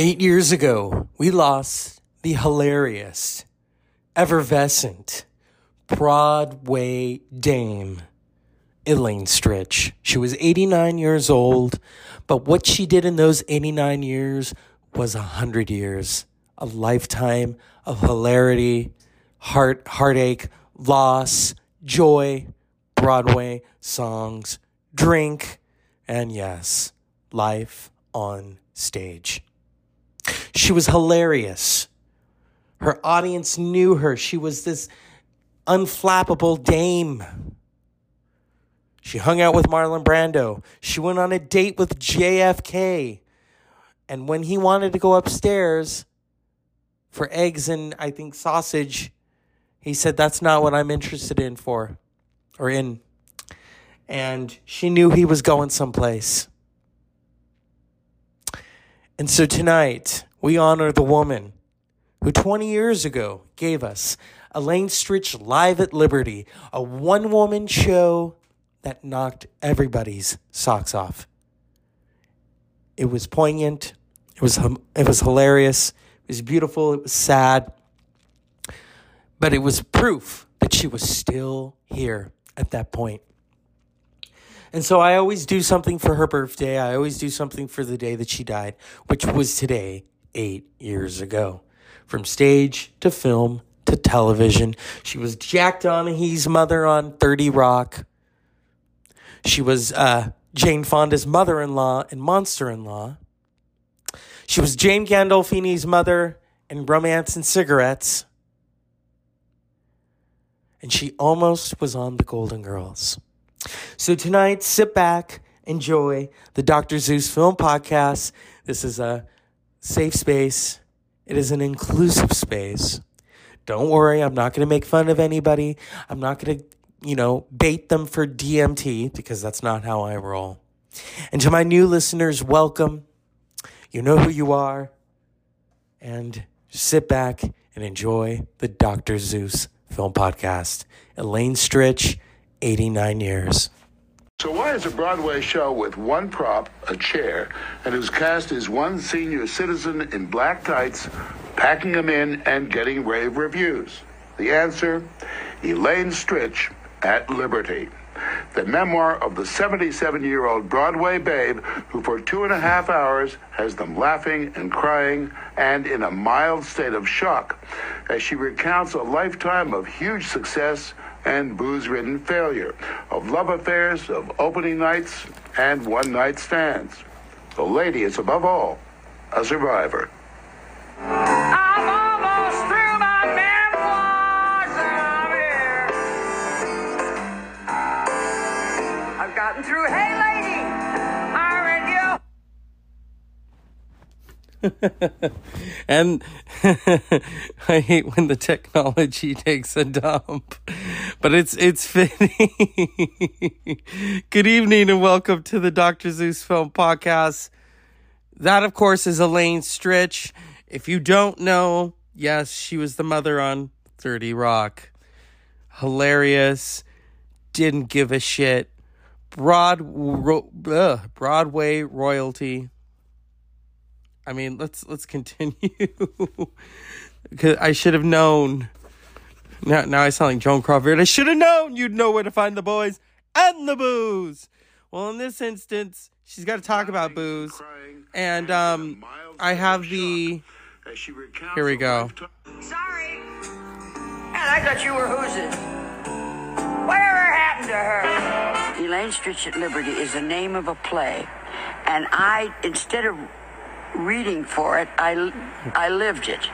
Eight years ago, we lost the hilarious, effervescent Broadway dame, Elaine Stritch. She was 89 years old, but what she did in those 89 years was a 100 years, a lifetime of hilarity, heart, heartache, loss, joy, Broadway songs, drink, and yes, life on stage. She was hilarious. Her audience knew her. She was this unflappable dame. She hung out with Marlon Brando. She went on a date with JFK. And when he wanted to go upstairs for eggs and I think sausage, he said, That's not what I'm interested in for or in. And she knew he was going someplace. And so tonight, we honor the woman who 20 years ago gave us Elaine Stritch Live at Liberty, a one woman show that knocked everybody's socks off. It was poignant, it was, it was hilarious, it was beautiful, it was sad, but it was proof that she was still here at that point. And so I always do something for her birthday. I always do something for the day that she died, which was today, eight years ago. From stage to film to television. She was Jack Donaghy's mother on 30 Rock. She was uh, Jane Fonda's mother in law and Monster in Law. She was James Gandolfini's mother in Romance and Cigarettes. And she almost was on the Golden Girls. So tonight, sit back, enjoy the Dr. Zeus Film Podcast. This is a safe space, it is an inclusive space. Don't worry, I'm not going to make fun of anybody. I'm not going to, you know, bait them for DMT because that's not how I roll. And to my new listeners, welcome. You know who you are. And sit back and enjoy the Dr. Zeus Film Podcast. Elaine Stritch, 89 years. So why is a Broadway show with one prop, a chair, and whose cast is one senior citizen in black tights, packing them in and getting rave reviews? The answer, Elaine Stritch at Liberty. The memoir of the 77-year-old Broadway babe who for two and a half hours has them laughing and crying and in a mild state of shock as she recounts a lifetime of huge success and booze ridden failure, of love affairs, of opening nights, and one night stands. The lady is, above all, a survivor. and I hate when the technology takes a dump, but it's it's fitting. Good evening and welcome to the Dr. Zeus Film Podcast. That, of course, is Elaine Stritch. If you don't know, yes, she was the mother on 30 Rock. Hilarious, didn't give a shit. Broad, ro- ugh, Broadway royalty. I mean, let's let's continue. Cause I should have known. Now, now I sound like Joan Crawford. I should have known you'd know where to find the boys and the booze. Well, in this instance, she's got to talk about booze, and um, I have the. Here we go. Sorry. and I thought you were whoozing. Whatever happened to her? Elaine Stritch at Liberty is the name of a play. And I, instead of reading for it, I, I lived it.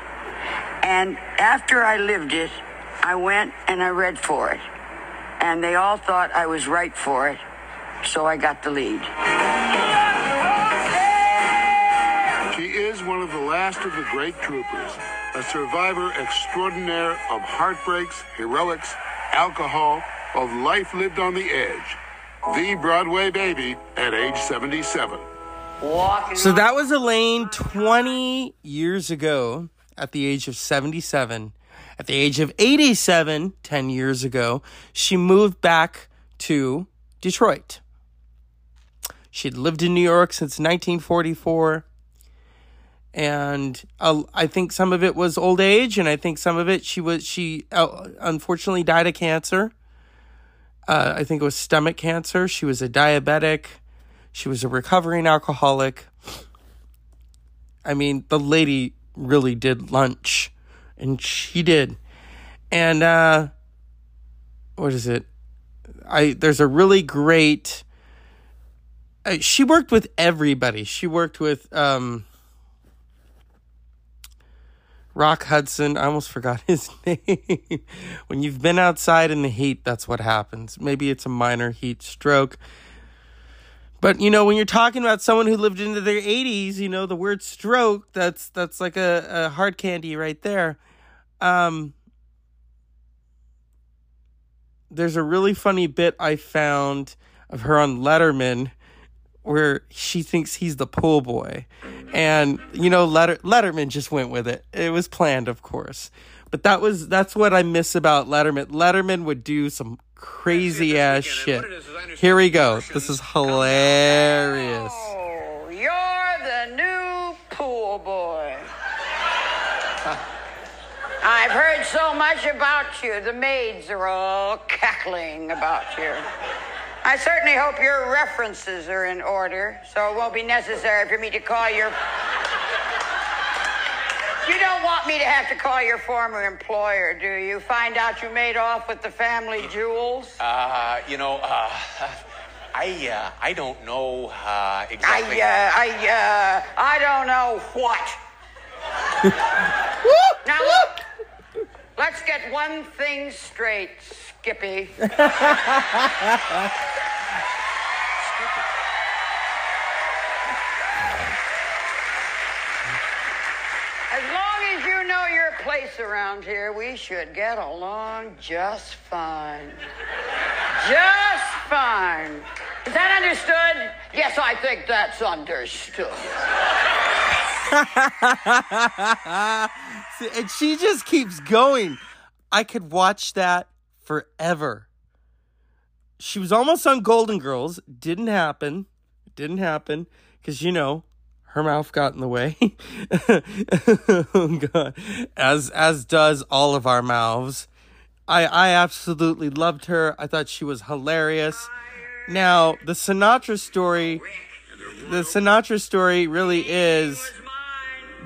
And after I lived it, I went and I read for it. And they all thought I was right for it, so I got the lead. She is one of the last of the great troopers, a survivor extraordinaire of heartbreaks, heroics, alcohol, of life lived on the edge. The Broadway baby at age 77. So that was Elaine 20 years ago at the age of 77. At the age of 87, 10 years ago, she moved back to Detroit. She'd lived in New York since 1944. and uh, I think some of it was old age, and I think some of it she was she uh, unfortunately died of cancer. Uh, I think it was stomach cancer. She was a diabetic. She was a recovering alcoholic. I mean, the lady really did lunch, and she did. And uh, what is it? I there's a really great. Uh, she worked with everybody. She worked with um, Rock Hudson. I almost forgot his name. when you've been outside in the heat, that's what happens. Maybe it's a minor heat stroke. But you know, when you're talking about someone who lived into their 80s, you know, the word stroke, that's that's like a, a hard candy right there. Um there's a really funny bit I found of her on Letterman where she thinks he's the pool boy. And you know, Letter- Letterman just went with it. It was planned, of course. But that was that's what I miss about Letterman. Letterman would do some crazy ass shit. Here we go. This is hilarious. Oh, you're the new pool boy. I've heard so much about you. The maids are all cackling about you. I certainly hope your references are in order, so it won't be necessary for me to call your. You don't want me to have to call your former employer, do you? Find out you made off with the family jewels? Uh, you know, uh, I, uh, I don't know, uh, exactly. I, uh, I, uh, I don't know what. now look, let's get one thing straight, Skippy. As long as you know your place around here, we should get along just fine. Just fine. Is that understood? Yes, I think that's understood. and she just keeps going. I could watch that forever. She was almost on Golden Girls. Didn't happen. Didn't happen because you know her mouth got in the way. oh God, as as does all of our mouths. I I absolutely loved her. I thought she was hilarious. Now the Sinatra story, the Sinatra story really is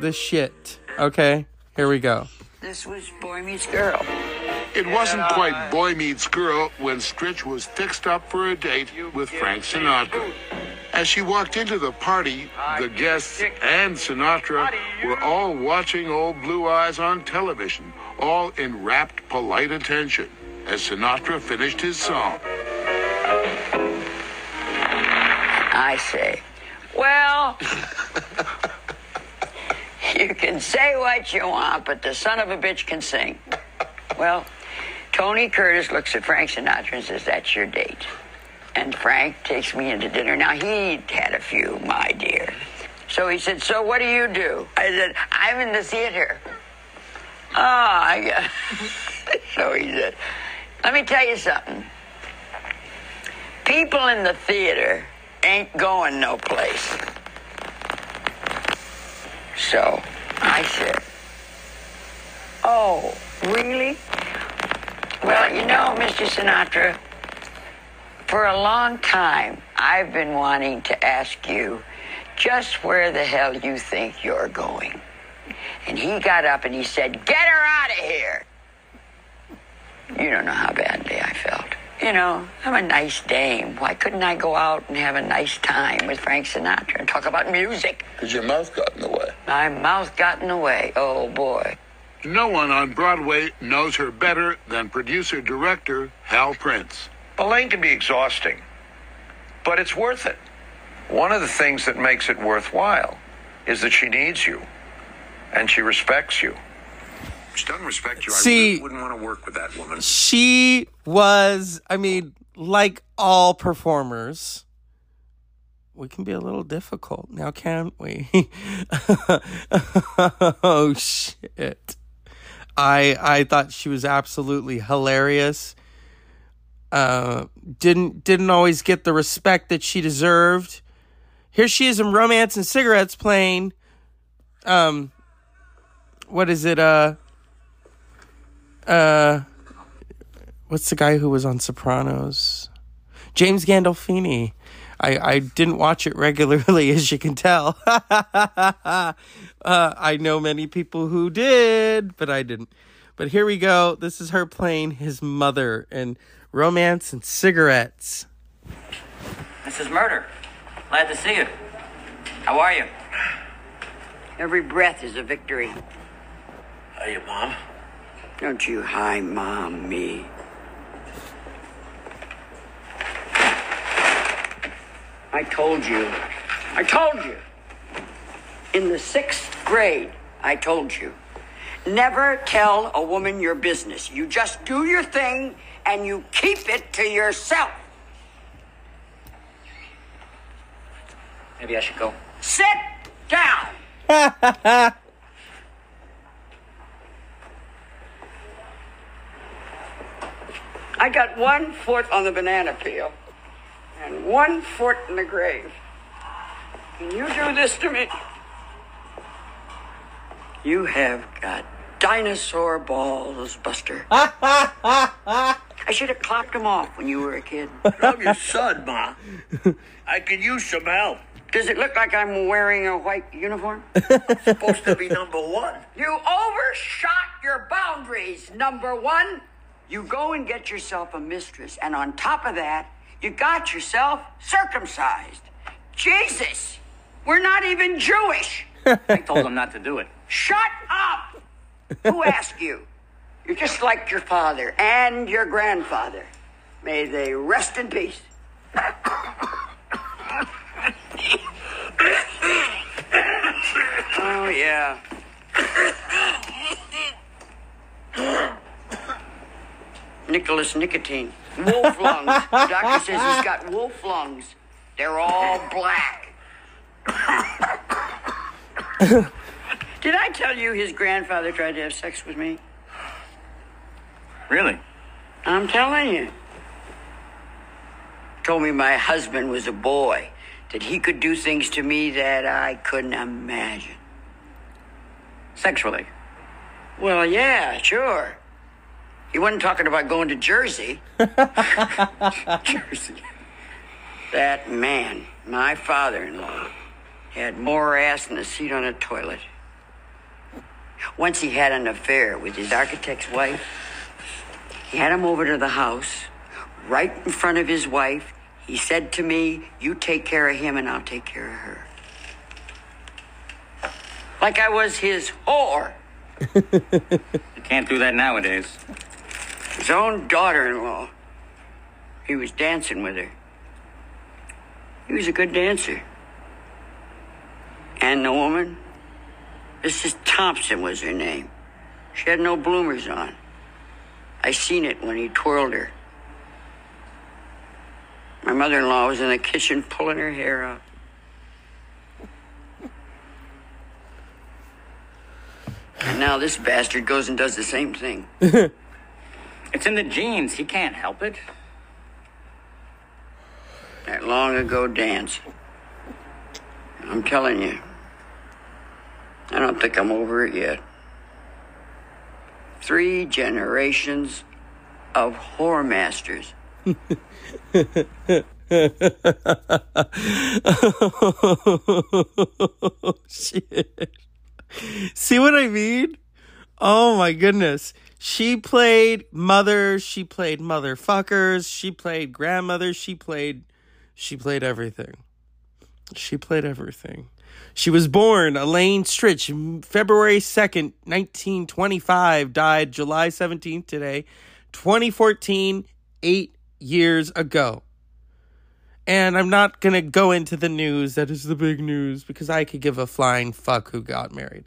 the shit. Okay, here we go. This was Boy Meets Girl. It wasn't quite boy meets girl when Stritch was fixed up for a date with Frank Sinatra. As she walked into the party, the guests and Sinatra were all watching old Blue Eyes on television, all in rapt, polite attention as Sinatra finished his song. I say, well, you can say what you want, but the son of a bitch can sing. Well, Tony Curtis looks at Frank Sinatra and says, That's your date. And Frank takes me into dinner. Now, he'd had a few, my dear. So he said, So what do you do? I said, I'm in the theater. Oh, I so he said, Let me tell you something. People in the theater ain't going no place. So I said, Oh, really? Well, you know, Mr. Sinatra, for a long time, I've been wanting to ask you just where the hell you think you're going. And he got up and he said, Get her out of here. You don't know how badly I felt. You know, I'm a nice dame. Why couldn't I go out and have a nice time with Frank Sinatra and talk about music? Because your mouth got in the way. My mouth got in the way. Oh, boy. No one on Broadway knows her better than producer director Hal Prince. Elaine can be exhausting, but it's worth it. One of the things that makes it worthwhile is that she needs you and she respects you. She doesn't respect you. See- I really wouldn't want to work with that woman. She was, I mean, like all performers, we can be a little difficult now, can't we? oh shit. I I thought she was absolutely hilarious. Uh didn't didn't always get the respect that she deserved. Here she is in Romance and Cigarettes playing um, what is it? Uh, uh, what's the guy who was on Sopranos? James Gandolfini. I, I didn't watch it regularly, as you can tell. uh, I know many people who did, but I didn't. But here we go. This is her playing his mother in Romance and Cigarettes. This is Murder. Glad to see you. How are you? Every breath is a victory. Are you, Mom? Don't you hi mom me. I told you. I told you. In the sixth grade, I told you. Never tell a woman your business. You just do your thing and you keep it to yourself. Maybe I should go. Sit down. I got one foot on the banana peel and one foot in the grave. Can you do this to me? You have got dinosaur balls, Buster. I should have clapped them off when you were a kid. I'm your son, Ma. I could use some help. Does it look like I'm wearing a white uniform? Supposed to be number one. You overshot your boundaries, number one. You go and get yourself a mistress, and on top of that, you got yourself circumcised. Jesus, we're not even Jewish. I told him not to do it. Shut up! Who asked you? You're just like your father and your grandfather. May they rest in peace. oh, yeah. Nicholas Nicotine. Wolf lungs. The doctor says he's got wolf lungs. They're all black. Did I tell you his grandfather tried to have sex with me? Really? I'm telling you. Told me my husband was a boy, that he could do things to me that I couldn't imagine. Sexually. Well, yeah, sure. He wasn't talking about going to Jersey. Jersey. That man, my father in law, had more ass than a seat on a toilet. Once he had an affair with his architect's wife. He had him over to the house, right in front of his wife. He said to me, You take care of him and I'll take care of her. Like I was his whore. You can't do that nowadays. His own daughter in law. He was dancing with her. He was a good dancer. And the woman, Mrs. Thompson was her name. She had no bloomers on. I seen it when he twirled her. My mother in law was in the kitchen pulling her hair out. And now this bastard goes and does the same thing. It's in the genes. He can't help it. That long ago dance. I'm telling you, I don't think I'm over it yet. Three generations of whore masters. Shit. See what I mean? Oh my goodness. She played mother, she played motherfuckers, she played grandmother, she played she played everything. She played everything. She was born Elaine Stritch, February 2nd, 1925, died July 17th today, 2014, 8 years ago. And I'm not going to go into the news that is the big news because I could give a flying fuck who got married.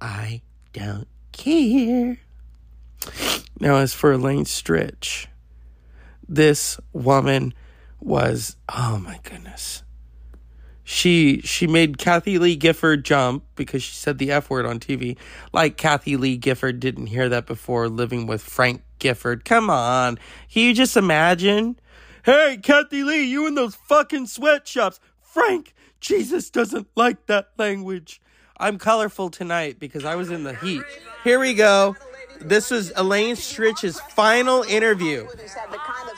I don't care. Now, as for Elaine Stritch, this woman was, oh my goodness. She she made Kathie Lee Gifford jump because she said the F word on TV. Like Kathie Lee Gifford didn't hear that before living with Frank Gifford. Come on. Can you just imagine? Hey, Kathie Lee, you in those fucking sweatshops. Frank, Jesus doesn't like that language. I'm colorful tonight because I was in the heat. Here we go. This was Elaine Stritch's final interview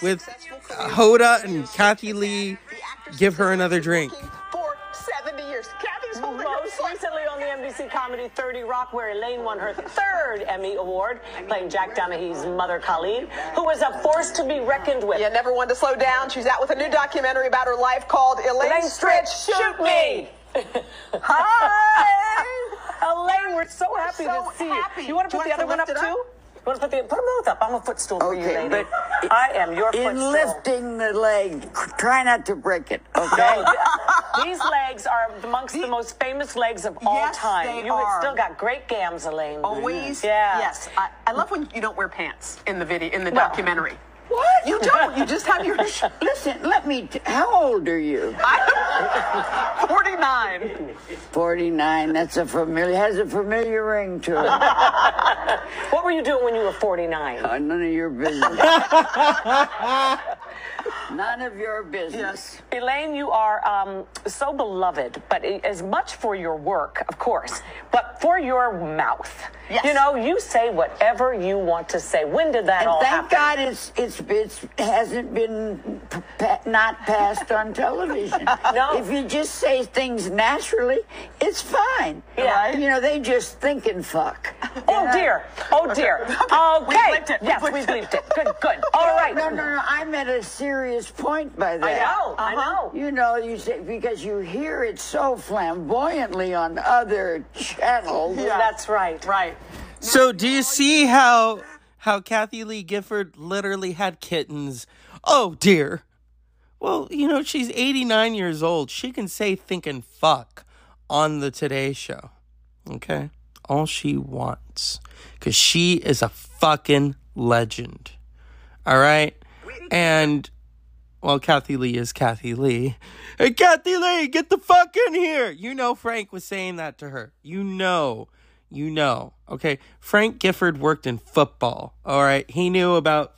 with Hoda and Kathie Lee. Give her another drink. For 70 years. Kathie's holding her Most recently on the NBC comedy 30 Rock, where Elaine won her third Emmy Award, playing Jack Donaghy's mother, Colleen, who is a force to be reckoned with. Yeah, never one to slow down. She's out with a new documentary about her life called Elaine, Elaine Stritch, Stritch, Shoot Me. Hi! Elaine, we're so happy So to see happy. you. You want to put I the other one up lift too? It You up? want to put the put them both up? I'm a footstool for you, lady. but I am your in footstool. In lifting the leg, try not to break it, okay? No, these legs are amongst the most famous legs of all Yes, time. they you are. have still got great gams, Elaine. Always. Yeah. Yes. I, I love when you don't wear pants in the video in the Well. documentary. What? You don't. You just have your. Listen, let me. T- how old are you? I'm 49. 49. That's a familiar. Has a familiar ring to it. What were you doing when you were 49? Uh, none of your business. none of your business. Elaine, you are um, so beloved, but as much for your work, of course, but for your mouth. Yes. You know, you say whatever you want to say. When did that And all thank happen? God it's it's it's hasn't been p- not passed on television. No. If you just say things naturally, it's fine. Yeah. You know, they just think and fuck. Oh dear! Oh dear! Okay. We bleeped it. We Yes, we it. bleeped it. Good, good. All right. No, no, no. I'm at a serious point by that. I know. I uh-huh. know. You know, you say because you hear it so flamboyantly on other channels. Yeah. That's right. Right. So do you see how how Kathie Lee Gifford literally had kittens? Oh dear. Well, you know, she's 89 years old. She can say thinking fuck on the Today Show. Okay? All she wants. Cause she is a fucking legend. All right? And well, Kathie Lee is Kathie Lee. Hey, Kathie Lee, get the fuck in here. You know Frank was saying that to her. You know. You know. Okay. Frank Gifford worked in football. All right. He knew about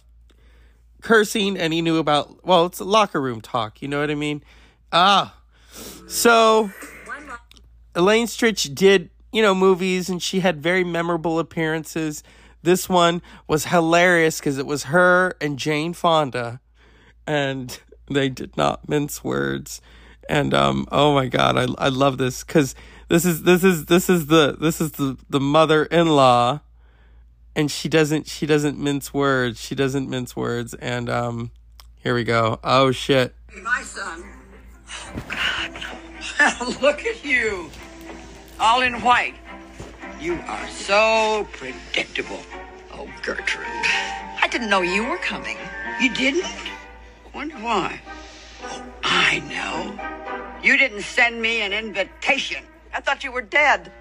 cursing and he knew about, well, it's locker room talk. You know what I mean? Ah. So Elaine Stritch did, you know, movies and she had very memorable appearances. This one was hilarious because it was her and Jane Fonda and they did not mince words and um oh my god i i love this cuz this is this is this is the this is the the mother-in-law and she doesn't she doesn't mince words she doesn't mince words and um here we go oh shit My son. Oh, god Look at you. All in white. You are so predictable. Oh, Gertrude. I didn't know you were coming. You didn't? Wonder why. Oh, I know. You didn't send me an invitation. I thought you were dead.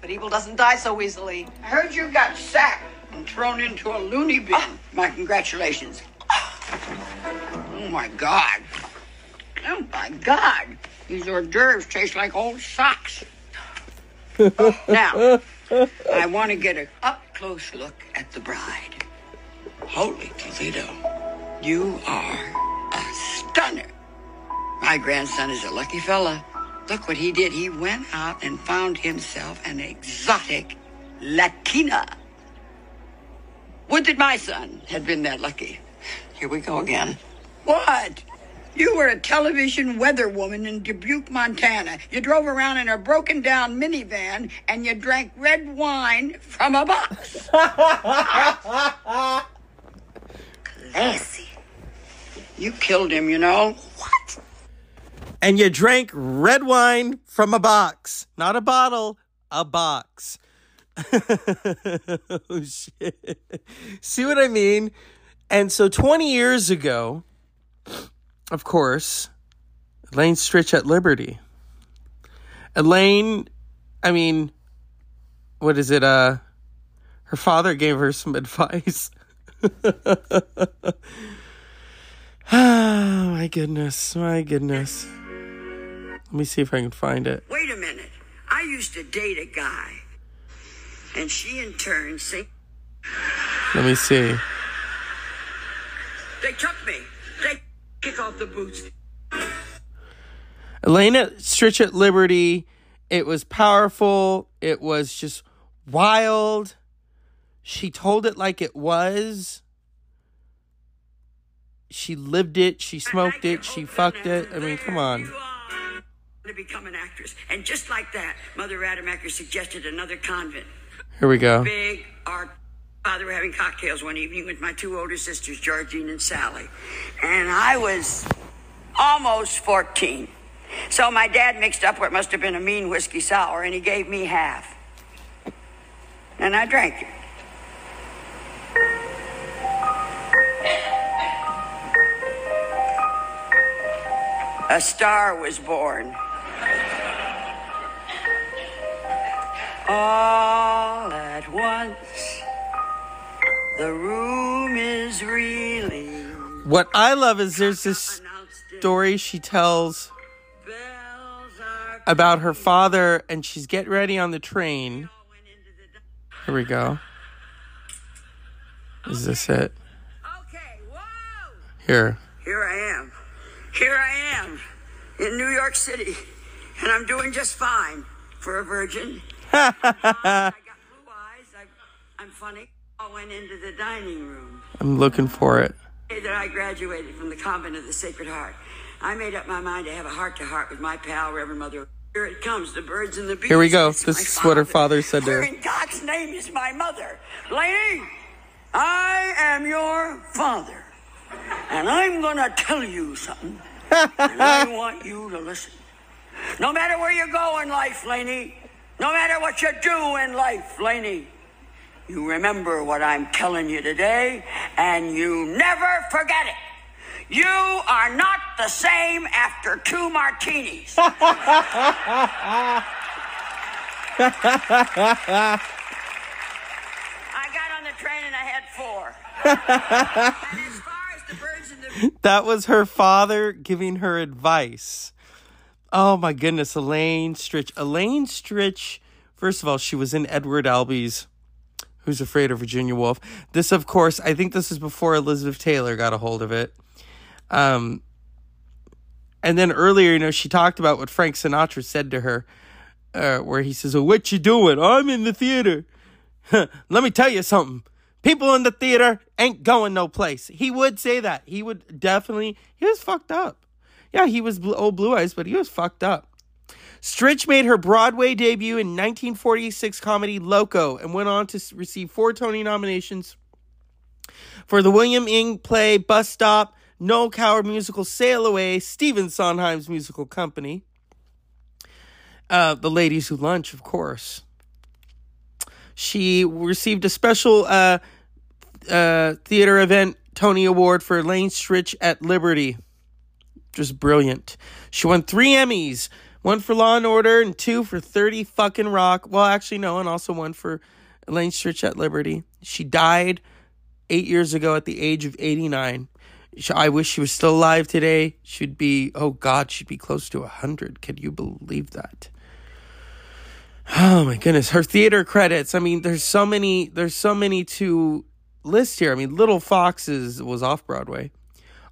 But evil doesn't die so easily. I heard you got sacked and thrown into a loony bin. Ah. My congratulations. Oh, my God. Oh my God! These hors d'oeuvres taste like old socks. now, I want to get a up close look at the bride. Holy Toledo, you are a stunner. My grandson is a lucky fella. Look what he did. He went out and found himself an exotic Latina. Would that my son had been that lucky. Here we go again. What? You were a television weather woman in Dubuque, Montana. You drove around in a broken down minivan and you drank red wine from a box. Classy. You killed him, you know. What? and you drank red wine from a box. Not a bottle a box. Oh shit. See what i mean? And so 20 years ago of course elaine stritch at liberty. Elaine i mean what is it uh her father gave her some advice oh my goodness my goodness let me see if i can find it Wait a minute. I used to date a guy, and she in turn say let me see They took me. They kick off the boots. Elena Stritch at Liberty It was powerful. It was just wild. She told it like it was. She lived it. She smoked it. She fucked it. I mean, come on. To become an actress. And just like that, Mother Rademacher suggested another convent. Here we go. Big art. Father were having cocktails one evening with my two older sisters, Georgine and Sally. And I was almost 14. So my dad mixed up what must have been a mean whiskey sour, and he gave me half. And I drank it. A star was born. All at once, the room is reeling. What I love is there's this story she tells about her father, and she's getting ready on the train. Here we go. Is this it? Okay, wow. Here. Here I am. Here I am in New York City, and I'm doing just fine for a virgin. I got blue eyes. I, I'm funny. I went into the dining room. I'm looking for it. That I graduated from the convent of the Sacred Heart, I made up my mind to have a heart to heart with my pal, Reverend Mother. Here it comes, the birds and the bees. Here we go. This is what her father said to her. in God's name is my mother? Lady, I am your father. And I'm going to tell you something. and I want you to listen. No matter where you go in life, Laney, no matter what you do in life, Laney, you remember what I'm telling you today, and you never forget it. You are not the same after two martinis. I got on the train and I had four. and as far as the birds and the That was her father giving her advice. Oh my goodness, Elaine Stritch. Elaine Stritch, first of all, she was in Edward Albee's Who's Afraid of Virginia Woolf. This, of course, I think this is before Elizabeth Taylor got a hold of it. Um, and then earlier, you know, she talked about what Frank Sinatra said to her, uh, where he says, oh, "What you doing? I'm in the theater. Let me tell you something. People in the theater ain't going no place." He would say that. He would definitely. He was fucked up. Yeah, he was blue, old blue eyes, but he was fucked up. Stritch made her Broadway debut in 1946 comedy Loco and went on to receive four Tony nominations for the William Inge play Bus Stop, Noel Coward musical Sail Away, Stephen Sondheim's musical Company, uh, The Ladies Who Lunch, of course. She received a special uh, uh, theater event Tony Award for Lane Stritch at Liberty. Just brilliant. She won three Emmys one for Law and Order and two for 30 fucking Rock. Well, actually, no, and also one for Elaine Stritch at Liberty. She died eight years ago at the age of 89. I wish she was still alive today. She'd be, oh God, she'd be close to 100. Can you believe that? Oh my goodness. Her theater credits. I mean, there's so many, there's so many to list here. I mean, Little Foxes was off Broadway.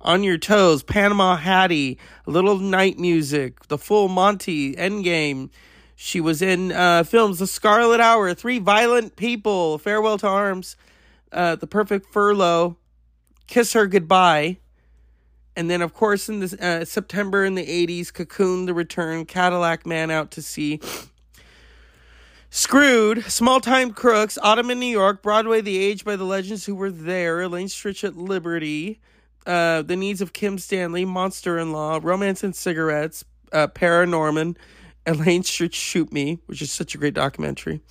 On Your Toes, Panama Hattie, Little Night Music, The Full Monty, Endgame. She was in uh, films The Scarlet Hour, Three Violent People, Farewell to Arms, uh, The Perfect Furlough, Kiss Her Goodbye. And then, of course, in this, uh, September in the 80s, Cocoon, The Return, Cadillac Man Out to Sea, Screwed, Small Time Crooks, Autumn in New York, Broadway, The Age by the Legends Who Were There, Elaine Stritch at Liberty, uh, The Needs of Kim Stanley, Monster in Law, Romance and Cigarettes, uh, Paranorman, Elaine Stritch Shoot Me, which is such a great documentary,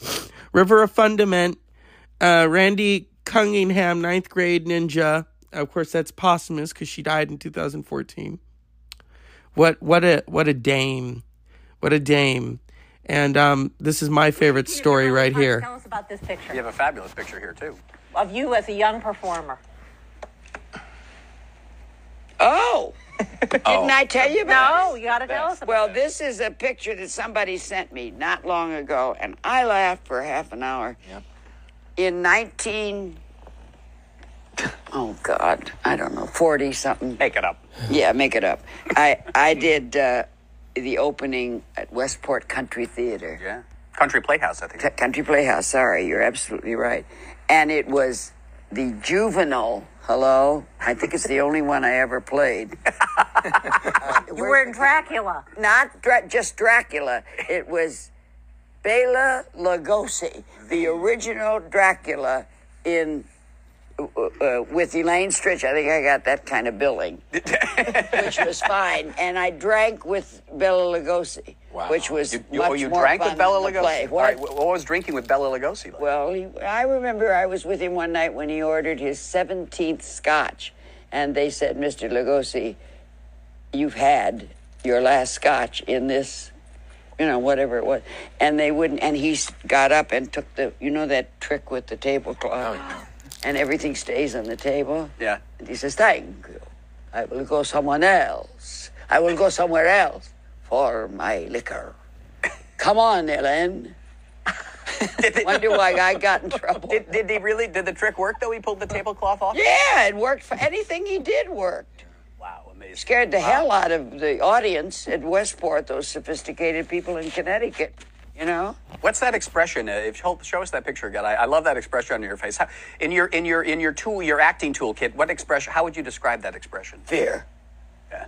River of Fundament, uh, Randy Cunningham, Ninth Grade Ninja. Of course, that's posthumous because she died in 2014. What what a what a dame, what a dame, and um, this is my favorite story right here. Tell us about this picture You have a fabulous picture here, too. of you as a young performer. Oh. Didn't I tell you about it? No, you got to tell us about Well, this is a picture that somebody sent me not long ago, and I laughed for half an hour. Yep. In 19, oh God, I don't know, 40 something. Make it up. Yeah, make it up. I I did. Uh, the opening at Westport Country Theater. Yeah. Country Playhouse, I think. C- Country Playhouse. Sorry, you're absolutely right. And it was the juvenile. Hello, I think it's the only one I ever played. You were in Dracula. Not dra- just Dracula. It was Bela Lugosi, the original Dracula in uh, with Elaine Stritch. I think I got that kind of billing, which was fine. And I drank with Bela Lugosi, which was You, you, much oh, you more drank fun with Bela Lugosi? What? right, what was drinking with Bela Lugosi like? Well, he, I remember I was with him one night when he ordered his 17th scotch. And they said, Mr. Lugosi, you've had your last scotch in this, you know, whatever it was. And they wouldn't, and he got up and took the, you know, that trick with the tablecloth. And everything stays on the table. Yeah. And he says, thank you. I will go someone else. I will go somewhere else for my liquor. Come on, Ellen. Wonder why I got in trouble. Did, did he really? Did the trick work though? He pulled the tablecloth off. Yeah, it worked for anything he did worked. Wow, amazing. Scared the hell out of the audience at Westport, those sophisticated people in Connecticut. You know? What's that expression? Uh, if show, show us that picture again. I, I love that expression on your face. How, in your in your in your tool, your acting toolkit, what expression? How would you describe that expression? Fear. Yeah.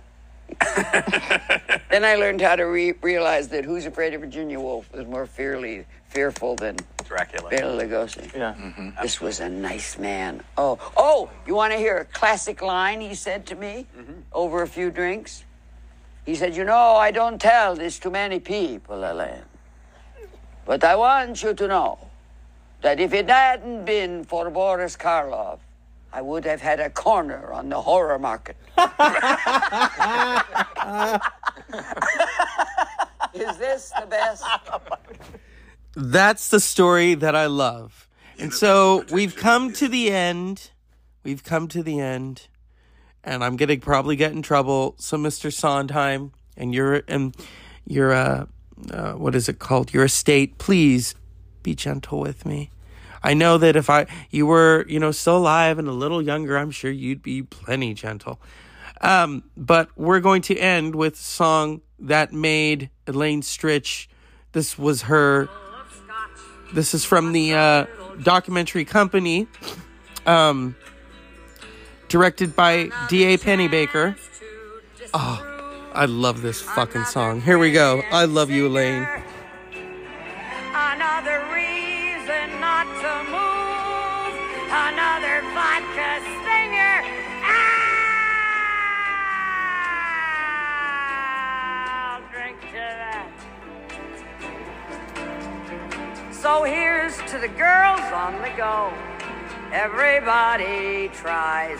Then I learned how to re- realize that Who's Afraid of Virginia Woolf was more fearly, fearful than Dracula. Bela Lugosi. Yeah. This was a nice man. Oh, oh! You want to hear a classic line he said to me over a few drinks? He said, "You know, I don't tell this to many people, Elaine, but I want you to know that if it hadn't been for Boris Karloff, I would have had a corner on the horror market." Is this the best? That's the story that I love. And so we've come to the end. We've come to the end. And I'm gonna probably get in trouble. So Mr. Sondheim and your and your uh, uh what is it called? Your estate, please be gentle with me. I know that if I you were, you know, still alive and a little younger, I'm sure you'd be plenty gentle. Um, but we're going to end with a song that made Elaine Stritch. This was her. This is from the uh, documentary company, um, directed by D.A. Pennebaker. Oh, I love this fucking song. Here we go. I love you, Elaine. Another reason not to move. Another vodka stinger. Ah! I'll drink to that. So here's to the girls on the go. Everybody tries.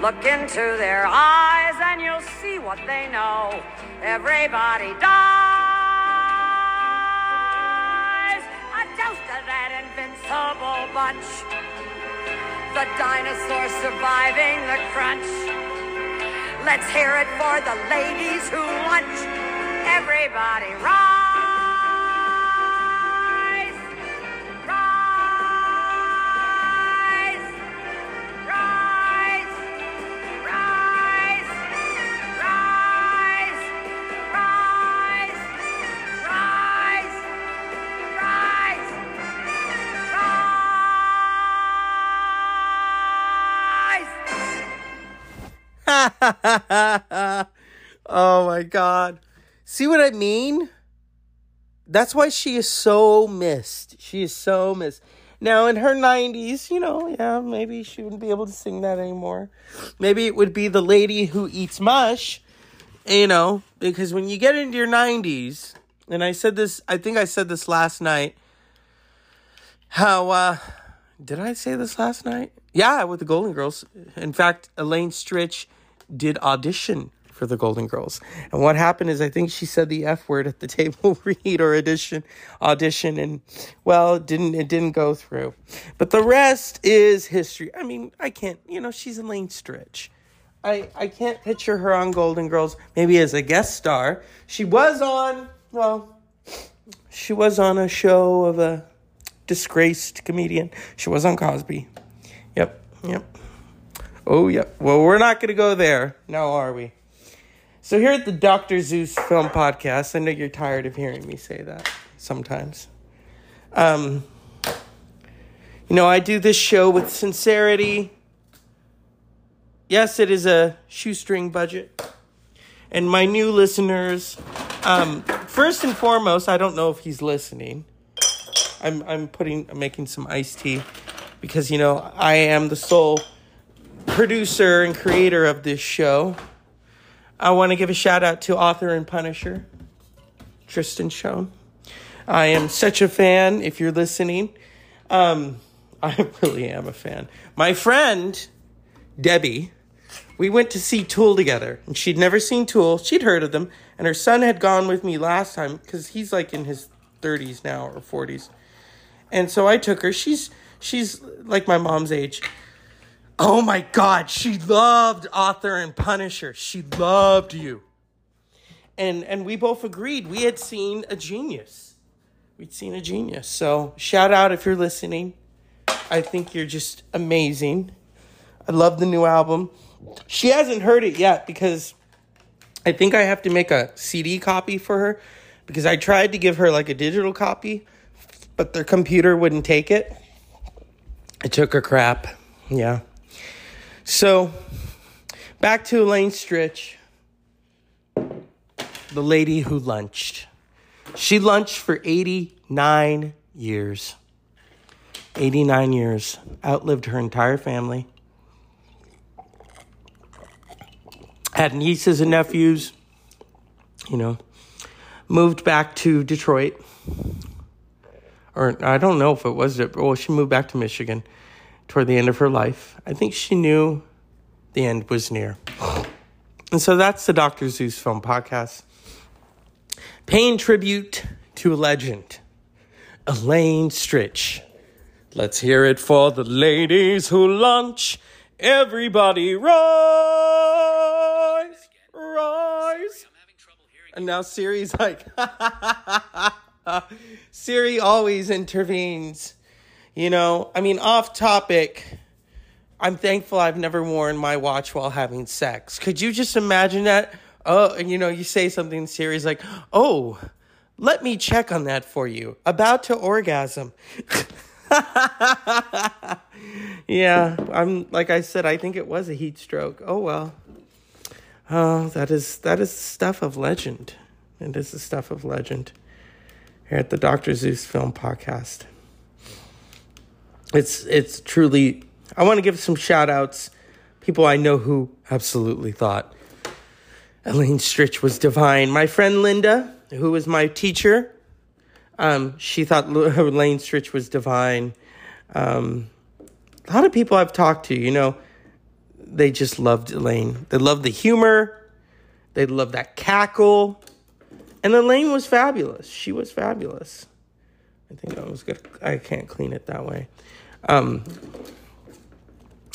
Look into their eyes and you'll see what they know. Everybody dies. A toast to that invincible bunch. The dinosaurs surviving the crunch. Let's hear it for the ladies who lunch. Everybody rise. oh my god. See what I mean? That's why she is so missed. She is so missed. Now in her 90s, you know, yeah, maybe she wouldn't be able to sing that anymore. Maybe it would be the lady who eats mush, you know, because when you get into your 90s, and I said this, I think I said this last night, how, uh, did I say this last night? Yeah, with the Golden Girls. In fact, Elaine Stritch did audition for the Golden Girls. And what happened is I think she said the F word at the table read or audition audition and well, it didn't it didn't go through. But the rest is history. I mean, I can't, you know, she's Elaine Stritch. I I can't picture her on Golden Girls maybe as a guest star. She was on, well, she was on a show of a disgraced comedian. She was on Cosby. Yep, yep. Oh, yeah. Well, we're not going to go there now, are we? So here at the Dr. Zeus Film Podcast, I know you're tired of hearing me say that sometimes. Um, you know, I do this show with sincerity. Yes, it is a shoestring budget. And my new listeners, um, first and foremost, I don't know if he's listening. I'm I'm putting I'm making some iced tea because you know I am the sole producer and creator of this show. I want to give a shout out to author and punisher Tristan Shone. I am such a fan. If you're listening, um, I really am a fan. My friend Debbie, we went to see Tool together, and she'd never seen Tool. She'd heard of them, and her son had gone with me last time because he's like in his 30s now or 40s. And so I took her. She's she's like my mom's age. Oh my god, she loved Author and Punisher. She loved you. And and we both agreed we had seen a genius. We'd seen a genius. So shout out if you're listening. I think you're just amazing. I love the new album. She hasn't heard it yet because I think I have to make a CD copy for her because I tried to give her like a digital copy, but their computer wouldn't take it. I took her crap. Yeah. So back to Elaine Stritch, the lady who lunched. She lunched for 89 years. 89 years. Outlived her entire family. Had nieces and nephews. You know, moved back to Detroit. Or I don't know if it was it. Well, she moved back to Michigan toward the end of her life. I think she knew the end was near. And so that's the Dr. Zeus Film Podcast. Paying tribute to a legend, Elaine Stritch. Let's hear it for the ladies who lunch. Everybody rise, rise. And now Siri's like, Siri always intervenes. You know, I mean, off topic. I'm thankful I've never worn my watch while having sex. Could you just imagine that? Oh, and you know, you say something serious like, oh, let me check on that for you. About to orgasm. yeah, I'm like I said, I think it was a heat stroke. Oh well. Oh, that is that is the stuff of legend. And it is the stuff of legend. Here at the Dr. Zeus Film Podcast. It's it's truly I want to give some shout outs. People I know who absolutely thought Elaine Stritch was divine. My friend Linda, who was my teacher, um, she thought Elaine Stritch was divine. Um, a lot of people I've talked to, you know, they just loved Elaine. They loved the humor. They loved that cackle. And Elaine was fabulous. She was fabulous. I think I was good. I can't clean it that way. Um,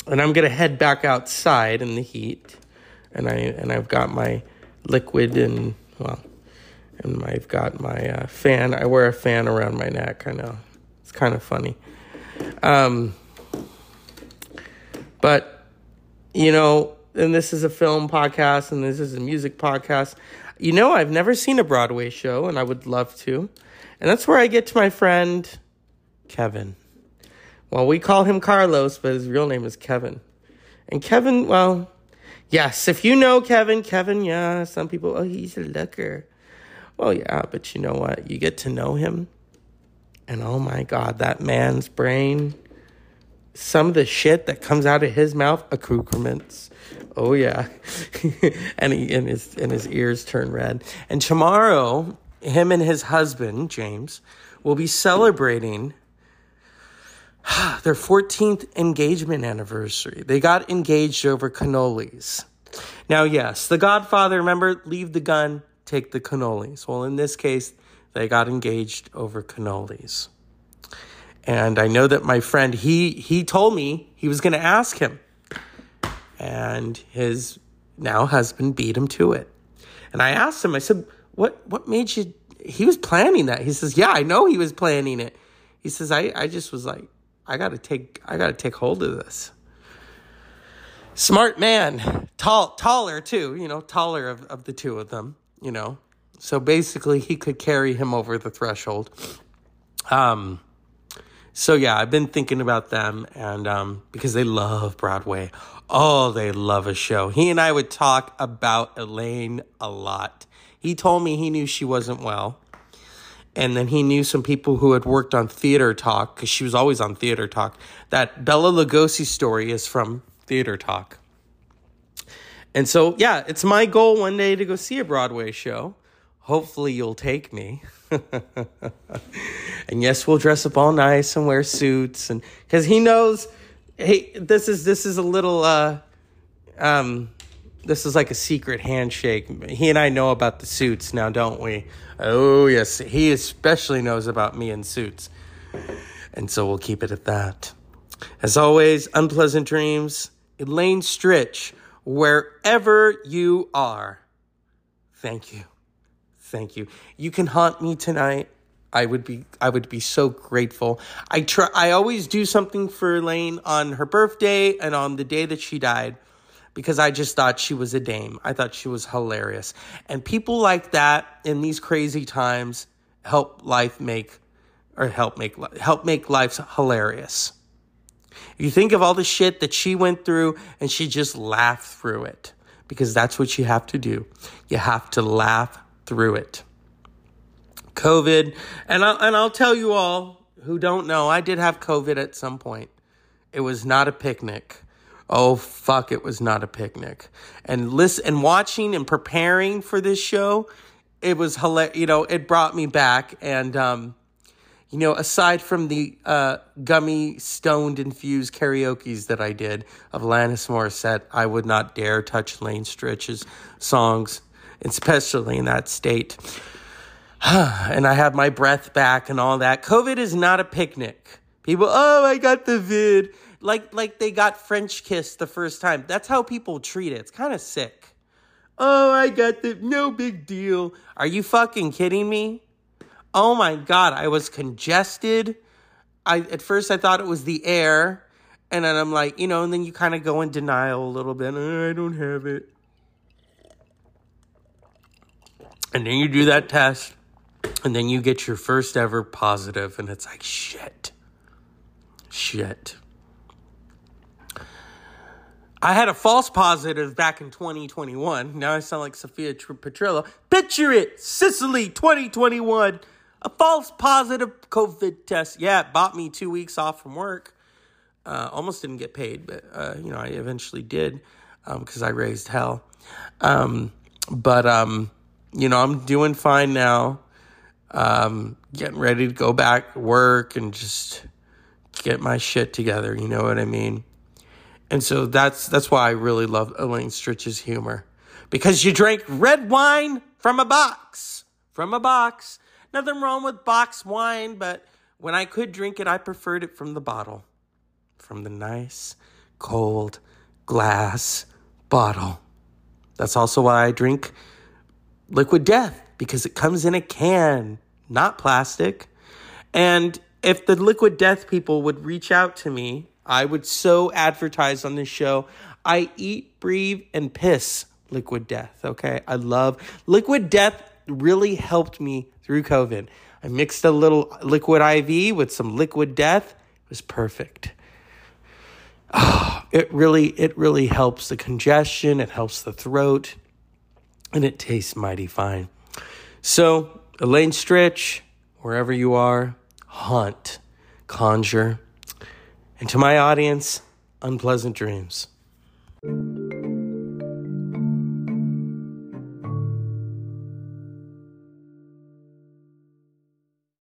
and I'm gonna head back outside in the heat, and I and I've got my liquid and well, and I've got my uh, fan. I wear a fan around my neck. I know it's kind of funny, um, but you know, and this is a film podcast, and this is a music podcast. You know, I've never seen a Broadway show, and I would love to, and that's where I get to my friend Kevin. Well, we call him Carlos, but his real name is Kevin. And Kevin, well, yes, if you know Kevin, Kevin, yeah, some people, oh, he's a looker. Well, yeah, but you know what? You get to know him, and oh my God, that man's brain, some of the shit that comes out of his mouth, accoutrements. Oh yeah, and he and his and his ears turn red. And tomorrow, him and his husband James will be celebrating their 14th engagement anniversary. They got engaged over cannolis. Now, yes, the Godfather, remember, leave the gun, take the cannolis. Well, in this case, they got engaged over cannolis. And I know that my friend, he he told me he was going to ask him. And his now husband beat him to it. And I asked him, I said, "What what made you he was planning that?" He says, "Yeah, I know he was planning it." He says, "I I just was like I gotta take I gotta take hold of this. Smart man, tall, taller too, you know, taller of, of the two of them, you know. So basically, he could carry him over the threshold. Um, so yeah, I've been thinking about them, and um, because they love Broadway, oh, they love a show. He and I would talk about Elaine a lot. He told me he knew she wasn't well, and then he knew some people who had worked on Theater Talk because she was always on Theater Talk. That Bela Lugosi story is from Theater Talk. And so, yeah, it's my goal one day to go see a Broadway show. Hopefully, you'll take me. and yes, we'll dress up all nice and wear suits, and because he knows, hey, this is this is a little, uh, um, this is like a secret handshake. He and I know about the suits now, don't we? Oh yes, he especially knows about me in suits, and so we'll keep it at that. As always, unpleasant dreams. Elaine Stritch, wherever you are. Thank you. Thank you. You can haunt me tonight. I would be I would be so grateful. I try I always do something for Elaine on her birthday and on the day that she died because I just thought she was a dame. I thought she was hilarious. And people like that in these crazy times help life make or help make help make life hilarious. You think of all the shit that she went through and she just laughed through it because that's what you have to do. You have to laugh through it. COVID, and I'll, and I'll tell you all who don't know, I did have COVID at some point. It was not a picnic. Oh fuck, it was not a picnic. And listen and watching and preparing for this show, it was hilarious. You know, it brought me back and um you know, aside from the uh, gummy, stoned, infused karaoke's that I did of Alanis Morissette, I would not dare touch Elaine Stritch's songs, especially in that state. and I have my breath back and all that. COVID is not a picnic. People, oh, I got the vid. Like, like they got French kissed the first time. That's how people treat it. It's kind of sick. Oh, I got the no big deal. Are you fucking kidding me? Oh my god, I was congested. I at first I thought it was the air, and then I'm like, you know, and then you kind of go in denial a little bit. Oh, I don't have it. And then you do that test, and then you get your first ever positive, and it's like shit. Shit. I had a false positive back in 2021. Now I sound like Sophia Petrillo. Picture it, Sicily 2021 a false positive COVID test. Yeah, it bought me two weeks off from work. Uh, almost didn't get paid, but uh, you know I eventually did because um, I raised hell. Um, but um, you know I'm doing fine now. Um, getting ready to go back to work and just get my shit together. You know what I mean? And so that's that's why I really love Elaine Stritch's humor because you drank red wine from a box, from a box Nothing wrong with box wine, but when I could drink it, I preferred it from the bottle. From the nice, cold glass bottle. That's also why I drink liquid death, because it comes in a can, not plastic. And if the liquid death people would reach out to me, I would so advertise on this show. I eat, breathe, and piss liquid death. Okay. I love liquid death really helped me through COVID. I mixed a little liquid IV with some liquid death. It was perfect. Oh, it really, it really helps the congestion. It helps the throat, and it tastes mighty fine. So, Elaine Stritch, wherever you are, haunt, conjure, and to my audience, unpleasant dreams.